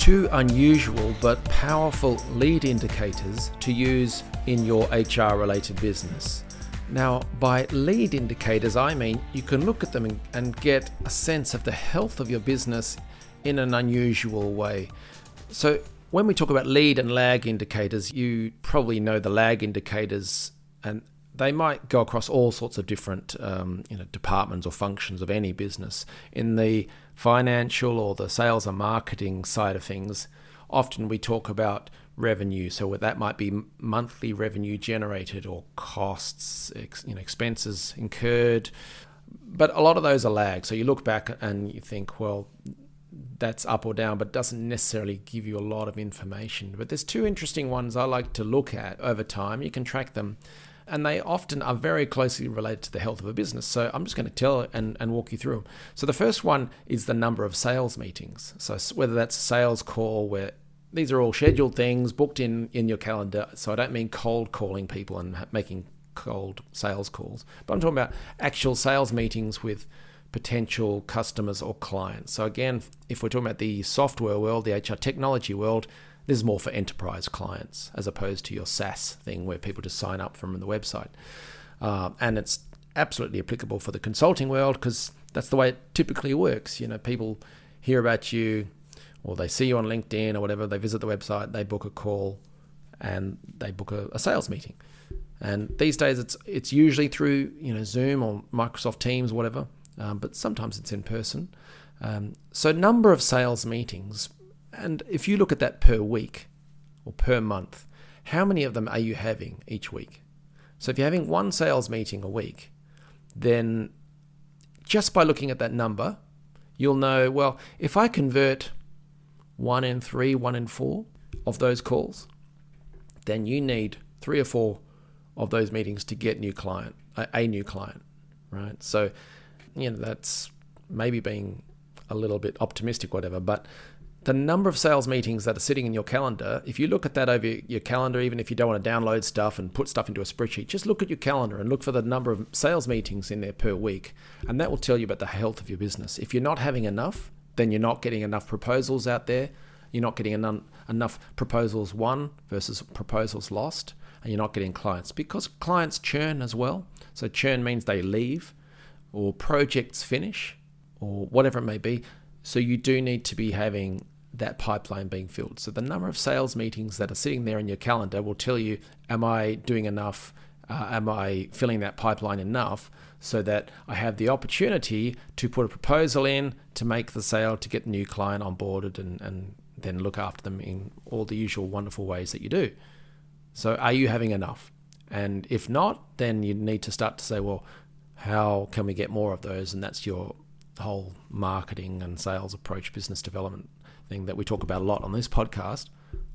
two unusual but powerful lead indicators to use in your HR related business. Now, by lead indicators, I mean you can look at them and get a sense of the health of your business in an unusual way. So, when we talk about lead and lag indicators, you probably know the lag indicators, and they might go across all sorts of different um, you know, departments or functions of any business. In the financial or the sales and marketing side of things, often we talk about revenue. So that might be monthly revenue generated or costs, you know, expenses incurred. But a lot of those are lagged. So you look back and you think, well, that's up or down, but doesn't necessarily give you a lot of information. But there's two interesting ones I like to look at over time. You can track them and they often are very closely related to the health of a business. So I'm just going to tell and, and walk you through them. So the first one is the number of sales meetings. So whether that's a sales call where these are all scheduled things booked in in your calendar. So I don't mean cold calling people and making cold sales calls, but I'm talking about actual sales meetings with potential customers or clients. So again, if we're talking about the software world, the HR technology world, this is more for enterprise clients as opposed to your SaaS thing where people just sign up from the website. Uh, and it's absolutely applicable for the consulting world because that's the way it typically works. You know, people hear about you or they see you on LinkedIn or whatever, they visit the website, they book a call and they book a, a sales meeting. And these days it's it's usually through you know Zoom or Microsoft Teams, whatever, um, but sometimes it's in person. Um, so number of sales meetings and if you look at that per week or per month, how many of them are you having each week? So if you're having one sales meeting a week, then just by looking at that number, you'll know, well, if I convert one in three, one in four of those calls, then you need three or four of those meetings to get new client, a, new client, right? So, you know, that's maybe being a little bit optimistic, whatever, but the number of sales meetings that are sitting in your calendar, if you look at that over your calendar, even if you don't want to download stuff and put stuff into a spreadsheet, just look at your calendar and look for the number of sales meetings in there per week. And that will tell you about the health of your business. If you're not having enough, then you're not getting enough proposals out there. You're not getting enough proposals won versus proposals lost. And you're not getting clients because clients churn as well. So churn means they leave or projects finish or whatever it may be. So you do need to be having that pipeline being filled. So the number of sales meetings that are sitting there in your calendar will tell you, am I doing enough? Uh, am I filling that pipeline enough so that I have the opportunity to put a proposal in to make the sale to get new client onboarded and, and then look after them in all the usual wonderful ways that you do. So are you having enough? And if not, then you need to start to say, well, how can we get more of those? And that's your whole marketing and sales approach, business development thing that we talk about a lot on this podcast.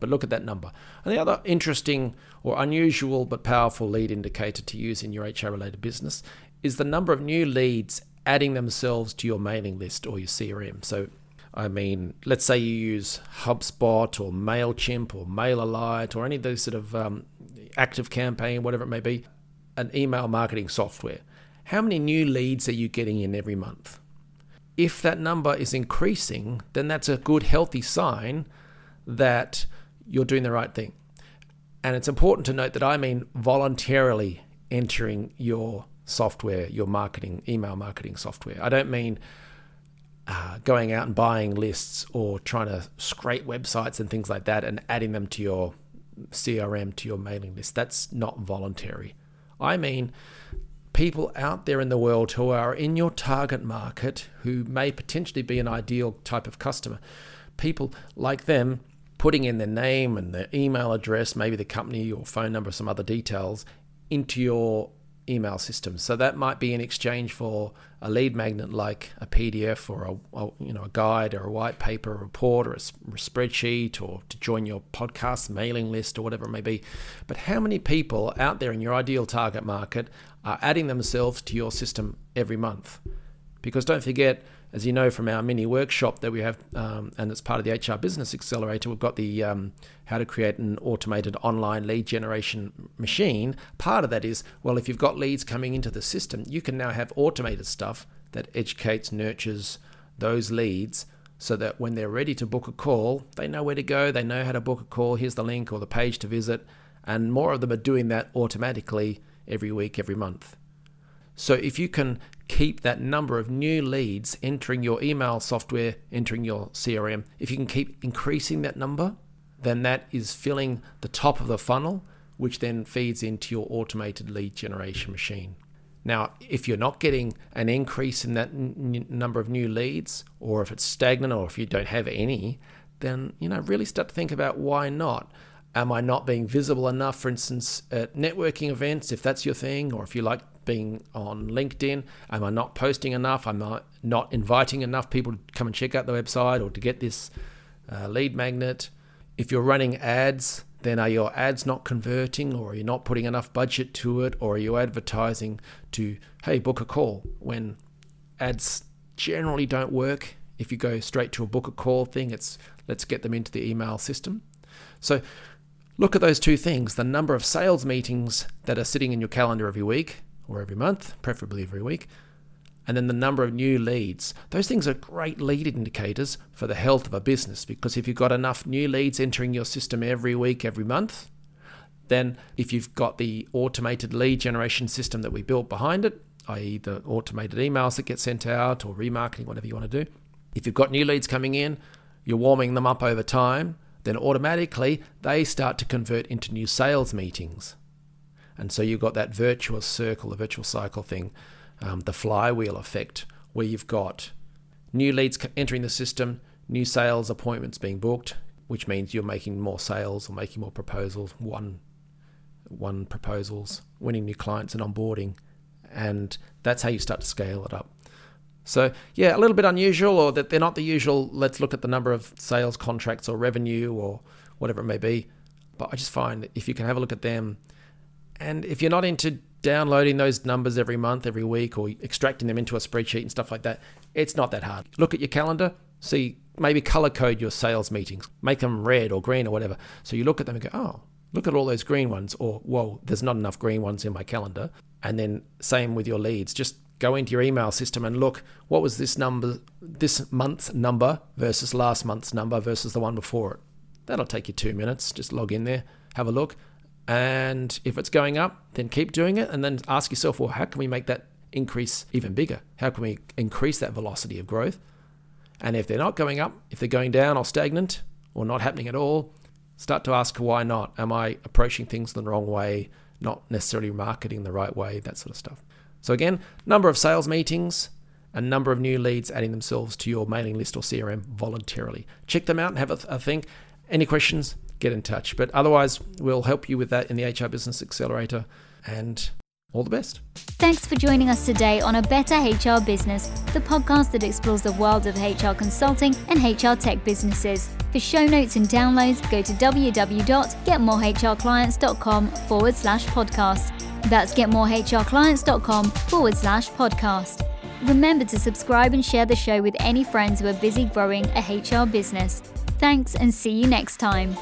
But look at that number. And the other interesting or unusual but powerful lead indicator to use in your HR related business is the number of new leads adding themselves to your mailing list or your CRM. So, I mean, let's say you use HubSpot or MailChimp or MailerLite or any of those sort of um, ActiveCampaign, whatever it may be, an email marketing software. How many new leads are you getting in every month? If that number is increasing, then that's a good, healthy sign that you're doing the right thing. And it's important to note that I mean voluntarily entering your software, your marketing, email marketing software. I don't mean uh, going out and buying lists or trying to scrape websites and things like that and adding them to your CRM, to your mailing list. That's not voluntary. I mean people out there in the world who are in your target market who may potentially be an ideal type of customer. People like them putting in their name and their email address, maybe the company or phone number, some other details into your email system. So that might be in exchange for a lead magnet like a PDF or a, a you know a guide or a white paper, a report or a, a spreadsheet, or to join your podcast mailing list or whatever it may be. But how many people out there in your ideal target market are adding themselves to your system every month? Because don't forget as you know from our mini workshop that we have, um, and it's part of the HR Business Accelerator, we've got the um, how to create an automated online lead generation machine. Part of that is, well, if you've got leads coming into the system, you can now have automated stuff that educates, nurtures those leads so that when they're ready to book a call, they know where to go, they know how to book a call, here's the link or the page to visit, and more of them are doing that automatically every week, every month. So if you can keep that number of new leads entering your email software, entering your CRM, if you can keep increasing that number, then that is filling the top of the funnel, which then feeds into your automated lead generation machine. Now, if you're not getting an increase in that n- number of new leads, or if it's stagnant, or if you don't have any, then you know really start to think about why not. Am I not being visible enough, for instance, at networking events, if that's your thing, or if you like being on LinkedIn? Am I not posting enough? Am I not inviting enough people to come and check out the website or to get this uh, lead magnet? If you're running ads, then are your ads not converting or are you not putting enough budget to it or are you advertising to, hey, book a call when ads generally don't work? If you go straight to a book a call thing, it's let's get them into the email system. So look at those two things the number of sales meetings that are sitting in your calendar every week or every month, preferably every week. And then the number of new leads. Those things are great lead indicators for the health of a business because if you've got enough new leads entering your system every week, every month, then if you've got the automated lead generation system that we built behind it, i.e., the automated emails that get sent out or remarketing, whatever you want to do, if you've got new leads coming in, you're warming them up over time, then automatically they start to convert into new sales meetings. And so you've got that virtuous circle, the virtual cycle thing, um, the flywheel effect, where you've got new leads entering the system, new sales appointments being booked, which means you're making more sales or making more proposals, one, one proposals, winning new clients and onboarding. And that's how you start to scale it up. So, yeah, a little bit unusual, or that they're not the usual. Let's look at the number of sales contracts or revenue or whatever it may be. But I just find if you can have a look at them and if you're not into downloading those numbers every month, every week, or extracting them into a spreadsheet and stuff like that, it's not that hard. Look at your calendar, see, maybe color code your sales meetings, make them red or green or whatever. So you look at them and go, oh, look at all those green ones, or whoa, there's not enough green ones in my calendar. And then same with your leads, just go into your email system and look what was this number, this month's number versus last month's number versus the one before it. That'll take you two minutes. Just log in there, have a look, and if it's going up, then keep doing it. And then ask yourself, well, how can we make that increase even bigger? How can we increase that velocity of growth? And if they're not going up, if they're going down or stagnant or not happening at all, start to ask why not? Am I approaching things the wrong way, not necessarily marketing the right way, that sort of stuff. So, again, number of sales meetings, a number of new leads adding themselves to your mailing list or CRM voluntarily. Check them out and have a, a think. Any questions? get in touch. But otherwise, we'll help you with that in the HR Business Accelerator. And all the best. Thanks for joining us today on A Better HR Business, the podcast that explores the world of HR consulting and HR tech businesses. For show notes and downloads, go to www.getmorehrclients.com forward slash podcast. That's getmorehrclients.com forward slash podcast. Remember to subscribe and share the show with any friends who are busy growing a HR business. Thanks and see you next time.